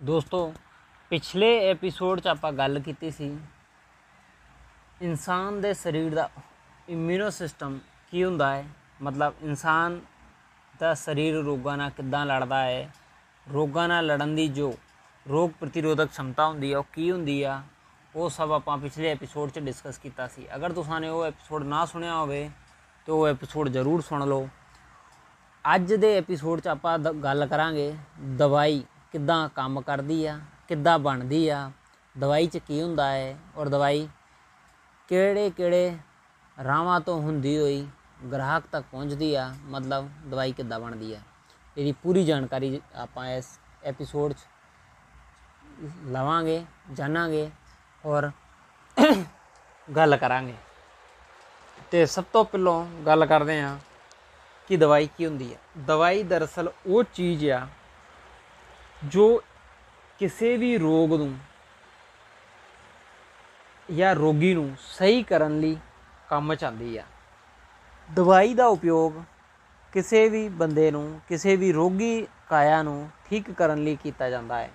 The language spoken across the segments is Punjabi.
ਦੋਸਤੋ, ਪਿਛਲੇ ਐਪੀਸੋਡ 'ਚ ਆਪਾਂ ਗੱਲ ਕੀਤੀ ਸੀ ਇਨਸਾਨ ਦੇ ਸਰੀਰ ਦਾ ਇਮਿਊਨੋ ਸਿਸਟਮ ਕੀ ਹੁੰਦਾ ਹੈ? ਮਤਲਬ ਇਨਸਾਨ ਦਾ ਸਰੀਰ ਰੋਗਾਂ ਨਾਲ ਕਿੱਦਾਂ ਲੜਦਾ ਹੈ? ਰੋਗਾਂ ਨਾਲ ਲੜਨ ਦੀ ਜੋ ਰੋਗ ਪ੍ਰਤੀਰੋਧਕ ਸ਼ਮਤਾ ਹੁੰਦੀ ਹੈ, ਉਹ ਕੀ ਹੁੰਦੀ ਆ? ਉਹ ਸਭ ਆਪਾਂ ਪਿਛਲੇ ਐਪੀਸੋਡ 'ਚ ਡਿਸਕਸ ਕੀਤਾ ਸੀ। ਅਗਰ ਤੁਸੀਂ ਨੇ ਉਹ ਐਪੀਸੋਡ ਨਾ ਸੁਣਿਆ ਹੋਵੇ, ਤਾਂ ਉਹ ਐਪੀਸੋਡ ਜ਼ਰੂਰ ਸੁਣ ਲਓ। ਅੱਜ ਦੇ ਐਪੀਸੋਡ 'ਚ ਆਪਾਂ ਗੱਲ ਕਰਾਂਗੇ ਦਵਾਈ ਕਿੱਦਾਂ ਕੰਮ ਕਰਦੀ ਆ, ਕਿੱਦਾਂ ਬਣਦੀ ਆ, ਦਵਾਈ 'ਚ ਕੀ ਹੁੰਦਾ ਹੈ ਔਰ ਦਵਾਈ ਕਿਹੜੇ ਕਿਹੜੇ ਰਾਵਾਂ ਤੋਂ ਹੁੰਦੀ ਹੋਈ ਗ੍ਰਾਹਕ ਤੱਕ ਪਹੁੰਚਦੀ ਆ, ਮਤਲਬ ਦਵਾਈ ਕਿੱਦਾਂ ਬਣਦੀ ਆ। ਇਹਦੀ ਪੂਰੀ ਜਾਣਕਾਰੀ ਆਪਾਂ ਇਸ ਐਪੀਸੋਡ 'ਚ ਲਵਾਂਗੇ, ਜਾਣਾਂਗੇ ਔਰ ਗੱਲ ਕਰਾਂਗੇ। ਤੇ ਸਭ ਤੋਂ ਪਹਿਲਾਂ ਗੱਲ ਕਰਦੇ ਹਾਂ ਕਿ ਦਵਾਈ ਕੀ ਹੁੰਦੀ ਹੈ ਦਵਾਈ ਦਰਅਸਲ ਉਹ ਚੀਜ਼ ਆ ਜੋ ਕਿਸੇ ਵੀ ਰੋਗ ਨੂੰ ਜਾਂ ਰੋਗੀ ਨੂੰ ਸਹੀ ਕਰਨ ਲਈ ਕੰਮ ਚ ਆਉਂਦੀ ਆ। ਦਵਾਈ ਦਾ ਉਪਯੋਗ ਕਿਸੇ ਵੀ ਬੰਦੇ ਨੂੰ, ਕਿਸੇ ਵੀ ਰੋਗੀ ਕਾਇਆ ਨੂੰ ਠੀਕ ਕਰਨ ਲਈ ਕੀਤਾ ਜਾਂਦਾ ਹੈ।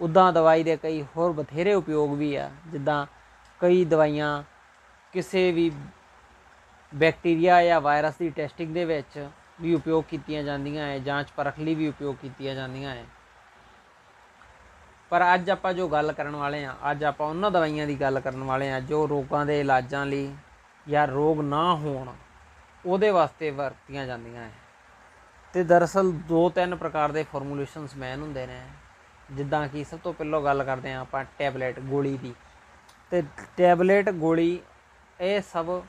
ਉਦਾਂ ਦਵਾਈ ਦੇ ਕਈ ਹੋਰ ਬਥੇਰੇ ਉਪਯੋਗ ਵੀ ਆ, ਜਿੱਦਾਂ ਕਈ ਦਵਾਈਆਂ ਕਿਸੇ ਵੀ ਬੈਕਟੀਰੀਆ ਜਾਂ ਵਾਇਰਸ ਦੀ ਟੈਸਟਿੰਗ ਦੇ ਵਿੱਚ ਵੀ ਉਪਯੋਗ ਕੀਤੀਆਂ ਜਾਂਦੀਆਂ ਹੈ, ਜਾਂਚ ਪਰਖ ਲਈ ਵੀ ਉਪਯੋਗ ਕੀਤੀਆਂ ਜਾਂਦੀਆਂ ਹੈ। ਪਰ ਅੱਜ ਆਪਾਂ ਜੋ ਗੱਲ ਕਰਨ ਵਾਲੇ ਆ, ਅੱਜ ਆਪਾਂ ਉਹਨਾਂ ਦਵਾਈਆਂ ਦੀ ਗੱਲ ਕਰਨ ਵਾਲੇ ਆ ਜੋ ਰੋਗਾਂ ਦੇ ਇਲਾਜਾਂ ਲਈ ਜਾਂ ਰੋਗ ਨਾ ਹੋਣ, ਉਹਦੇ ਵਾਸਤੇ ਵਰਤੀਆਂ ਜਾਂਦੀਆਂ ਹੈ ਤੇ ਦਰਅਸਲ ਦੋ ਤਿੰਨ ਪ੍ਰਕਾਰ ਦੇ ਫਾਰਮੂਲੇਸ਼ਨਸ ਮੈਨ ਹੁੰਦੇ ਨੇ। ਜਿੱਦਾਂ ਕਿ ਸਭ ਤੋਂ ਪਹਿਲਾਂ ਗੱਲ ਕਰਦੇ ਆ ਆਪਾਂ ਟੈਬਲੇਟ ਗੋਲੀ ਦੀ। ਤੇ ਟੈਬਲੇਟ ਗੋਲੀ ਇਹ ਸਭ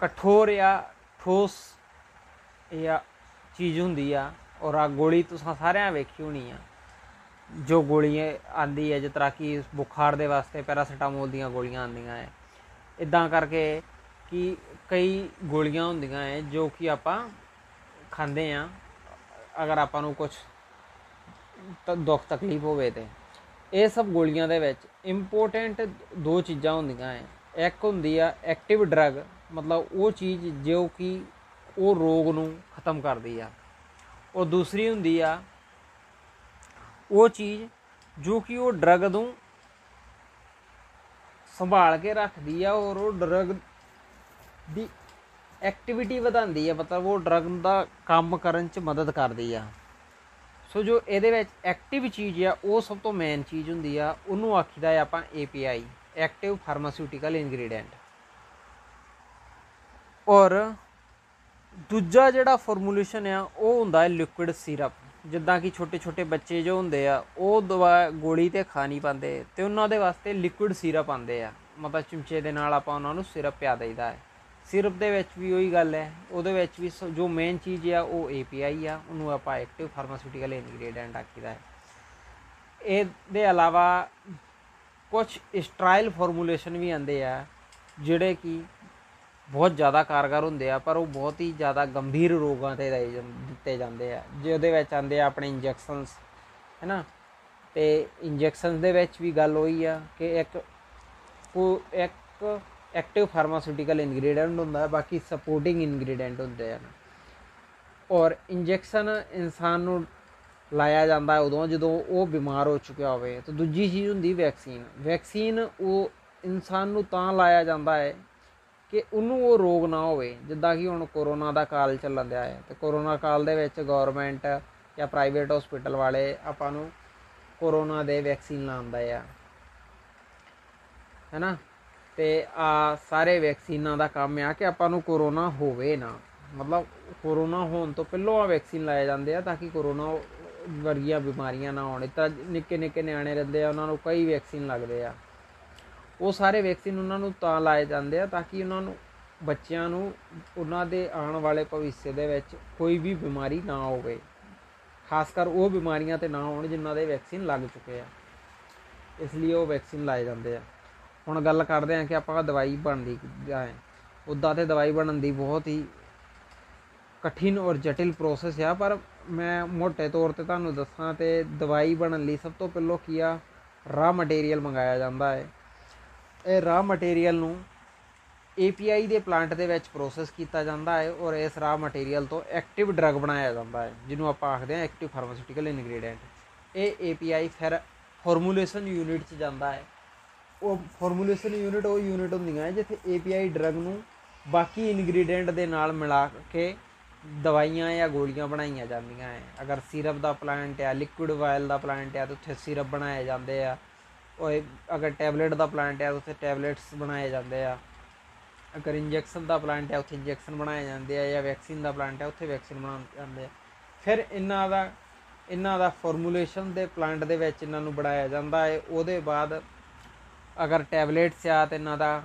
ਕਠੋਰ ਜਾਂ ਠੋਸ ਜਾਂ ਚੀਜ਼ ਹੁੰਦੀ ਆ ਔਰ ਆ ਗੋਲੀ ਤੁਸੀਂ ਸਾਰਿਆਂ ਵੇਖੀ ਹੋਣੀ ਆ। ਜੋ ਗੋਲੀਆਂ ਆਂਦੀ ਹੈ, ਜਿਸ ਤਰ੍ਹਾਂ ਕਿ ਬੁਖਾਰ ਦੇ ਵਾਸਤੇ ਪੈਰਾਸੀਟਾਮੋਲ ਦੀਆਂ ਗੋਲੀਆਂ ਆਉਂਦੀਆਂ ਹੈ। ਇਦਾਂ ਕਰਕੇ ਕਿ ਕਈ ਗੋਲੀਆਂ ਹੁੰਦੀਆਂ ਹੈ, ਜੋ ਕਿ ਆਪਾਂ ਖਾਂਦੇ ਆ ਅਗਰ ਆਪਾਂ ਨੂੰ ਕੁਝ ਦੁੱਖ ਤਕਲੀਫ ਹੋਵੇ ਤੇ। ਇਹ ਸਭ ਗੋਲੀਆਂ ਦੇ ਵਿੱਚ ਇੰਪੋਰਟੈਂਟ ਦੋ ਚੀਜ਼ਾਂ ਹੁੰਦੀਆਂ ਹੈ। ਇੱਕ ਹੁੰਦੀ ਆ ਐਕਟਿਵ ਡਰਗ ਮਤਲਬ ਉਹ ਚੀਜ਼ ਜੋ ਕਿ ਉਹ ਰੋਗ ਨੂੰ ਖਤਮ ਕਰਦੀ ਆ। ਔਰ ਦੂਸਰੀ ਹੁੰਦੀ ਆ ਉਹ ਚੀਜ਼ ਜੋ ਕਿ ਉਹ ਡਰਗ ਨੂੰ ਸੰਭਾਲ ਕੇ ਰੱਖਦੀ ਆ ਔਰ ਉਹ ਡਰਗ ਦੀ ਐਕਟੀਵਿਟੀ ਵਧਾਉਂਦੀ ਆ, ਮਤਲਬ ਉਹ ਡਰਗ ਦਾ ਕੰਮ ਕਰਨ 'ਚ ਮਦਦ ਕਰਦੀ ਆ। ਸੋ ਜੋ ਇਹਦੇ ਵਿੱਚ ਐਕਟਿਵ ਚੀਜ਼ ਆ, ਉਹ ਸਭ ਤੋਂ ਮੇਨ ਚੀਜ਼ ਹੁੰਦੀ ਆ, ਉਹਨੂੰ ਆਖੀਦਾ ਆ ਆਪਾਂ API ਐਕਟਿਵ ਫਾਰਮਾਸਿਊਟੀਕਲ ਇਨਗਰੀਡੀਐਂਟ ਔਰ ਦੂਜਾ ਜਿਹੜਾ ਫਾਰਮੂਲੇਸ਼ਨ ਆ, ਉਹ ਹੁੰਦਾ ਹੈ ਲਿਕੁਇਡ ਸਿਰਪ ਜਿੱਦਾਂ ਕਿ ਛੋਟੇ ਛੋਟੇ ਬੱਚੇ ਜੋ ਹੁੰਦੇ ਆ, ਉਹ ਦਵਾ ਗੋਲੀ ਤੇ ਖਾ ਨਹੀਂ ਪਾਉਂਦੇ ਤੇ ਉਹਨਾਂ ਦੇ ਵਾਸਤੇ ਲਿਕੁਇਡ ਸਿਰਪ ਆਉਂਦੇ ਆ। ਮਤਲਬ ਚਮਚੇ ਦੇ ਨਾਲ ਆਪਾਂ ਉਹਨਾਂ ਨੂੰ ਸਿਰਪ ਪਿਆ ਦੇਈਦਾ ਹੈ। ਸਿਰਪ ਦੇ ਵਿੱਚ ਵੀ ਉਹੀ ਗੱਲ ਹੈ, ਉਹਦੇ ਵਿੱਚ ਵੀ ਸ- ਜੋ ਮੇਨ ਚੀਜ਼ ਆ, ਉਹ API ਆ, ਉਹਨੂੰ ਆਪਾਂ ਐਕਟਿਵ ਫਾਰਮਾਸਿਊਟੀਕਲ ਇਨਗਰੀਡੀਐਂਟ ਆਖੀਦਾ ਹੈ। ਇਹਦੇ ਇਲਾਵਾ ਕੁਝ ਸਟਰਾਈਲ ਫਾਰਮੂਲੇਸ਼ਨ ਵੀ ਆਉਂਦੇ ਆ, ਜਿਹੜੇ ਕਿ ਬਹੁਤ ਜ਼ਿਆਦਾ ਕਾਰਗਰ ਹੁੰਦੇ ਆ, ਪਰ ਉਹ ਬਹੁਤ ਹੀ ਜ਼ਿਆਦਾ ਗੰਭੀਰ ਰੋਗਾਂ ਤੇ ਦਏ ਜਾਂ- ਦਿੱਤੇ ਜਾਂਦੇ ਆ। ਜਿਹਦੇ ਵਿੱਚ ਆਉਂਦੇ ਆ ਆਪਣੇ ਇੰਜੈਕਸ਼ਨਸ ਹੈਨਾ? ਤੇ ਇੰਜੈਕਸ਼ਨਸ ਦੇ ਵਿੱਚ ਵੀ ਗੱਲ ਹੋਈ ਆ ਕਿ ਇੱਕ ਕੋ ਇੱਕ ਐਕਟਿਵ ਫਾਰਮਾਸਿਊਟੀਕਲ ਇਨਗਰੀਡੀਐਂਟ ਹੁੰਦਾ ਹੈ, ਬਾਕੀ ਸਪੋਰਟਿੰਗ ਇਨਗਰੀਡੀਐਂਟ ਹੁੰਦੇ ਆ। ਔਰ ਇੰਜੈਕਸ਼ਨ ਇਨਸਾਨ ਨੂੰ ਲਾਇਆ ਜਾਂਦਾ ਹੈ ਉਦੋਂ ਜਦੋਂ ਉਹ ਬਿਮਾਰ ਹੋ ਚੁੱਕਿਆ ਹੋਵੇ। ਤੇ ਦੂਜੀ ਚੀਜ਼ ਹੁੰਦੀ ਵੈਕਸੀਨ ਵੈਕਸੀਨ ਉਹ ਇਨਸਾਨ ਨੂੰ ਤਾਂ ਲਾਇਆ ਜਾਂਦਾ ਹੈ ਕਿ ਉਹਨੂੰ ਉਹ ਰੋਗ ਨਾ ਹੋਵੇ, ਜਿੱਦਾਂ ਕਿ ਹੁਣ ਕੋਰੋਨਾ ਦਾ ਕਾਲ ਚੱਲਣ ਦਿਆ ਹੈ। ਤੇ ਕੋਰੋਨਾ ਕਾਲ ਦੇ ਵਿੱਚ ਗਵਰਨਮੈਂਟ ਜਾਂ ਪ੍ਰਾਈਵੇਟ ਹਸਪੀਟਲ ਵਾਲੇ ਆਪਾਂ ਨੂੰ ਕੋਰੋਨਾ ਦੇ ਵੈਕਸੀਨ ਲਾਉਂਦਾ ਆ। ਹੈਨਾ? ਤੇ ਆ ਸਾਰੇ ਵੈਕਸੀਨਾਂ ਦਾ ਕੰਮ ਆ ਕਿ ਆਪਾਂ ਨੂੰ ਕੋਰੋਨਾ ਹੋਵੇ ਨਾ। ਮਤਲਬ ਕੋਰੋਨਾ ਹੋਣ ਤੋਂ ਪਹਿਲਾਂ ਆ ਵੈਕਸੀਨ ਲਾਏ ਜਾਂਦੇ ਆ ਤਾਂ ਕਿ ਕੋਰੋਨਾ ਵਰਗੀਆਂ ਬਿਮਾਰੀਆਂ ਨਾ ਹੋਣ। ਤਾਂ ਨਿੱਕੇ ਨਿੱਕੇ ਨਿਆਣੇ ਰਹਿੰਦੇ ਆ, ਉਹਨਾਂ ਨੂੰ ਕਈ ਵੈਕਸੀਨ ਲੱਗਦੇ ਆ। ਉਹ ਸਾਰੇ ਵੈਕਸੀਨ ਉਹਨਾਂ ਨੂੰ ਤਾਂ ਲਾਏ ਜਾਂਦੇ ਆ ਤਾਂ ਕਿ ਉਹਨਾਂ ਨੂੰ, ਬੱਚਿਆਂ ਨੂੰ ਉਹਨਾਂ ਦੇ ਆਉਣ ਵਾਲੇ ਭਵਿੱਖ ਦੇ ਵਿੱਚ ਕੋਈ ਵੀ ਬਿਮਾਰੀ ਨਾ ਹੋਵੇ। ਖਾਸ ਕਰ ਉਹ ਬਿਮਾਰੀਆਂ ਤੇ ਨਾ ਹੋਣ ਜਿਨ੍ਹਾਂ ਦੇ ਵੈਕਸੀਨ ਲੱਗ ਚੁੱਕੇ ਆ। ਇਸ ਲਈ ਉਹ ਵੈਕਸੀਨ ਲਾਏ ਜਾਂਦੇ ਆ। ਹੁਣ ਗੱਲ ਕਰਦੇ ਆ ਕਿ ਆਪਾਂ ਦਵਾਈ ਬਣਦੀ ਕਿੱਦਾਂ ਹੈ। ਉੱਦਾਂ ਤੇ ਦਵਾਈ ਬਣਨ ਦੀ ਬਹੁਤ ਹੀ ਕਠਿਨ ਔਰ ਜਟਿਲ ਪ੍ਰੋਸੈਸ ਆ, ਪਰ ਮੈਂ ਮੋٹے ਤੌਰ ਤੇ ਤੁਹਾਨੂੰ ਦੱਸਾਂ ਤੇ ਦਵਾਈ ਬਣਨ ਲਈ ਸਭ ਤੋਂ ਪਹਿਲਾਂ ਕੀ ਆ ਰਾ ਮਟੀਰੀਅਲ ਮੰਗਾਇਆ ਜਾਂਦਾ ਹੈ। ਇਹ ਰਾ ਮਟੀਰੀਅਲ ਨੂੰ API ਦੇ ਪਲਾਂਟ ਦੇ ਵਿੱਚ ਪ੍ਰੋਸੈਸ ਕੀਤਾ ਜਾਂਦਾ ਹੈ ਔਰ ਇਸ ਰਾ ਮਟੀਰੀਅਲ ਤੋਂ ਐਕਟਿਵ ਡਰਗ ਬਣਾਇਆ ਜਾਂਦਾ ਹੈ, ਜਿਹਨੂੰ ਆਪਾਂ ਆਖਦੇ ਹਾਂ ਐਕਟਿਵ ਫਾਰਮਾਸਿਊਟੀਕਲ ਇਨਗਰੀਡੀਐਂਟ ਇਹ API ਫਿਰ ਫਾਰਮੂਲੇਸ਼ਨ ਯੂਨਿਟ 'ਚ ਜਾਂਦਾ ਹੈ। ਉਹ ਫਾਰਮੂਲੇਸ਼ਨ ਯੂਨਿਟ ਉਹ ਯੂਨਿਟ ਹੁੰਦੀਆਂ ਹੈ ਜਿੱਥੇ API ਡਰਗ ਨੂੰ ਬਾਕੀ ਇਨਗਰੀਡੀਐਂਟ ਦੇ ਨਾਲ ਮਿਲਾ ਕੇ ਦਵਾਈਆਂ ਜਾਂ ਗੋਲੀਆਂ ਬਣਾਈਆਂ ਜਾਂਦੀਆਂ ਹੈ। ਅਗਰ ਸਿਰਪ ਦਾ ਪਲਾਂਟ ਹੈ ਲਿਕੁਇਡ ਵਾਇਲ ਦਾ ਪਲਾਂਟ ਹੈ, ਤਾਂ ਉੱਥੇ ਸਿਰਪ ਬਣਾਏ ਜਾਂਦੇ ਆ। ਉਹ ਅਗਰ ਟੈਬਲੇਟ ਦਾ ਪਲਾਂਟ ਹੈ ਤਾਂ ਉੱਥੇ ਟੈਬਲੇਟਸ ਬਣਾਏ ਜਾਂਦੇ ਆ। ਅਗਰ ਇੰਜੈਕਸ਼ਨ ਦਾ ਪਲਾਂਟ ਹੈ ਉੱਥੇ ਇੰਜੈਕਸ਼ਨ ਬਣਾਏ ਜਾਂਦੇ ਆ, ਜਾਂ ਵੈਕਸੀਨ ਦਾ ਪਲਾਂਟ ਹੈ ਉੱਥੇ ਵੈਕਸੀਨ ਬਣਾਏ ਜਾਂਦੇ ਆ। ਫਿਰ ਇਹਨਾਂ ਦਾ ਇਹਨਾਂ ਦਾ ਫਾਰਮੂਲੇਸ਼ਨ ਦੇ ਪਲਾਂਟ ਦੇ ਵਿੱਚ ਇਹਨਾਂ ਨੂੰ ਬਣਾਇਆ ਜਾਂਦਾ ਹੈ ਉਹਦੇ ਬਾਅਦ ਅਗਰ ਟੈਬਲੇਟਸ ਆ, ਤੇ ਇਹਨਾਂ ਦਾ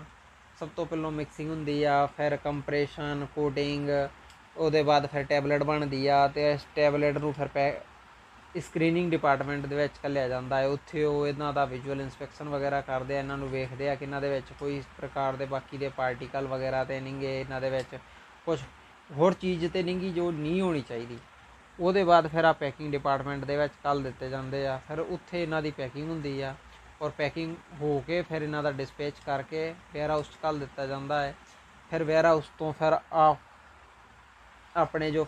ਸਭ ਤੋਂ ਪਹਿਲਾਂ ਮਿਕਸਿੰਗ ਹੁੰਦੀ ਆ, ਫਿਰ ਕੰਪਰੈਸ਼ਨ ਕੋਟਿੰਗ ਉਹਦੇ ਬਾਅਦ ਫਿਰ ਟੈਬਲੇਟ ਬਣਦੀ ਆ, ਤੇ ਇਸ ਟੈਬਲੇਟ ਨੂੰ ਫਿਰ ਪੈ ਸਕਰੀਨਿੰਗ ਡਿਪਾਰਟਮੈਂਟ ਦੇ ਵਿੱਚ ਕੱਲਿਆ ਜਾਂਦਾ ਹੈ। ਉੱਥੇ ਉਹ ਇਹਨਾਂ ਦਾ ਵਿਜ਼ੂਅਲ ਇਨਸਪੈਕਸ਼ਨ ਵਗੈਰਾ ਕਰਦੇ ਆ, ਇਹਨਾਂ ਨੂੰ ਵੇਖਦੇ ਆ ਕਿ ਇਹਨਾਂ ਦੇ ਵਿੱਚ ਕੋਈ ਪ੍ਰਕਾਰ ਦੇ ਬਾਕੀ ਦੇ ਪਾਰਟੀਕਲ ਵਗੈਰਾ ਤੇ ਨਹੀਂਗੇ ਇਹਨਾਂ ਦੇ ਵਿੱਚ ਕੁਝ ਹੋਰ ਚੀਜ਼ ਤੇ ਨਹੀਂਗੀ ਜੋ ਨਹੀਂ ਹੋਣੀ ਚਾਹੀਦੀ। ਉਹਦੇ ਬਾਅਦ ਫਿਰ ਆ ਪੈਕਿੰਗ ਡਿਪਾਰਟਮੈਂਟ ਦੇ ਵਿੱਚ ਕੱਲ ਦਿੱਤੇ ਜਾਂਦੇ ਆ। ਫਿਰ ਉੱਥੇ ਇਹਨਾਂ ਦੀ ਪੈਕਿੰਗ ਹੁੰਦੀ ਆ ਔਰ ਪੈਕਿੰਗ ਹੋ ਕੇ ਫਿਰ ਇਹਨਾਂ ਦਾ ਡਿਸਪੈਚ ਕਰਕੇ ਵੇਅਰ ਹਾਊਸ 'ਚ ਕੱਲ ਦਿੱਤਾ ਜਾਂਦਾ ਹੈ। ਫਿਰ ਵੇਅਰ ਹਾਊਸ ਤੋਂ ਫਿਰ ਆ ਆਪਣੇ ਜੋ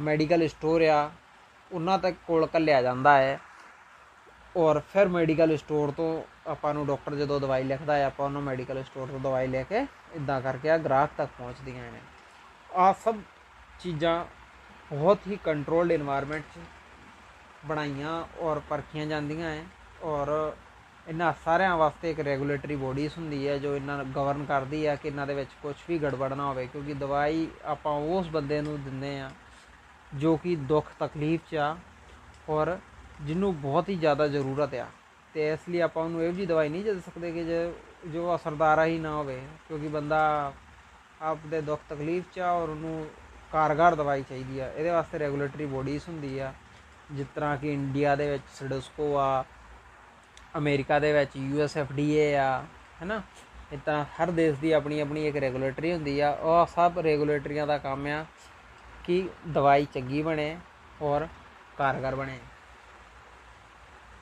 ਮੈਡੀਕਲ ਸਟੋਰ ਆ ਉਹਨਾਂ ਤੱਕ ਕੋਲ ਕੱਲਿਆ ਜਾਂਦਾ ਹੈ। ਔਰ ਫਿਰ ਮੈਡੀਕਲ ਸਟੋਰ ਤੋਂ ਆਪਾਂ ਨੂੰ ਡਾਕਟਰ ਜਦੋਂ ਦਵਾਈ ਲਿਖਦਾ ਹੈ, ਆਪਾਂ ਉਹਨੂੰ ਮੈਡੀਕਲ ਸਟੋਰ ਤੋਂ ਦਵਾਈ ਲੈ ਕੇ ਇਦਾਂ ਕਰਕੇ ਆ ਗ੍ਰਾਹਕ ਤੱਕ ਪਹੁੰਚਦੀਆਂ ਨੇ। ਆ ਸਭ ਚੀਜ਼ਾਂ ਬਹੁਤ ਹੀ ਕੰਟਰੋਲਡ এনवायरमेंट 'ਚ ਬਣਾਈਆਂ ਔਰ ਪਰਖੀਆਂ ਜਾਂਦੀਆਂ ਹੈ। ਔਰ ਇਹਨਾਂ ਸਾਰਿਆਂ ਵਾਸਤੇ ਇੱਕ ਰੈਗੂਲੇਟਰੀ ਬੋਡੀਜ਼ ਹੁੰਦੀ ਹੈ, ਜੋ ਇਹਨਾਂ ਨੂੰ ਗਵਰਨ ਕਰਦੀ ਹੈ ਕਿ ਇਹਨਾਂ ਦੇ ਵਿੱਚ ਕੁਝ ਵੀ ਗੜਬੜ ਨਾ ਹੋਵੇ, ਕਿਉਂਕਿ ਦਵਾਈ ਆਪਾਂ ਉਸ ਬੰਦੇ ਨੂੰ ਦਿੰਦੇ ਆ ਜੋ ਕਿ ਦੁੱਖ, ਤਕਲੀਫ 'ਚ ਆ ਔਰ ਜਿਹਨੂੰ ਬਹੁਤ ਹੀ ਜ਼ਿਆਦਾ ਜ਼ਰੂਰਤ ਆ। ਤੇ ਇਸ ਲਈ ਆਪਾਂ ਉਹਨੂੰ ਇਹੋ ਜਿਹੀ ਦਵਾਈ ਨਹੀਂ ਦੇ ਸਕਦੇ ਕਿ ਜੋ- ਜੋ ਅਸਰਦਾਰਾ ਹੀ ਨਾ ਹੋਵੇ, ਕਿਉਂਕਿ ਬੰਦਾ ਆਪਦੇ ਦੁੱਖ, ਤਕਲੀਫ 'ਚ ਆ ਔਰ ਉਹਨੂੰ ਕਾਰਗਰ ਦਵਾਈ ਚਾਹੀਦੀ ਆ। ਇਹਦੇ ਵਾਸਤੇ ਰੈਗੂਲੇਟਰੀ ਬੋਡੀਜ਼ ਹੁੰਦੀ ਆ, ਜਿਸ ਤਰ੍ਹਾਂ ਕਿ ਇੰਡੀਆ ਦੇ ਵਿੱਚ ਸਿਡਸਕੋ ਆ, ਅਮਰੀਕਾ ਦੇ ਵਿੱਚ ਯੂਐਸਐਫਡੀਏ ਆ, ਹੈਨਾ? ਇਦਾਂ ਹਰ ਦੇਸ਼ ਦੀ ਆਪਣੀ ਆਪਣੀ ਇੱਕ ਰੈਗੂਲੇਟਰੀ ਹੁੰਦੀ ਆ। ਉਹ ਸਭ ਰੈਗੂਲੇਟਰੀਆਂ ਦਾ ਕੰਮ ਆ। ਕਿ ਦਵਾਈ ਚੰਗੀ ਬਣੇ ਔਰ ਕਾਰਗਰ ਬਣੇ।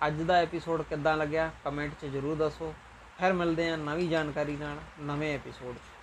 ਅੱਜ ਦਾ ਐਪੀਸੋਡ ਕਿੱਦਾਂ ਲੱਗਿਆ? ਕਮੈਂਟ 'ਚ ਜ਼ਰੂਰ ਦੱਸੋ। ਫਿਰ ਮਿਲਦੇ ਹਾਂ ਨਵੀਂ ਜਾਣਕਾਰੀ ਨਾਲ ਨਵੇਂ ਐਪੀਸੋਡ 'ਚ।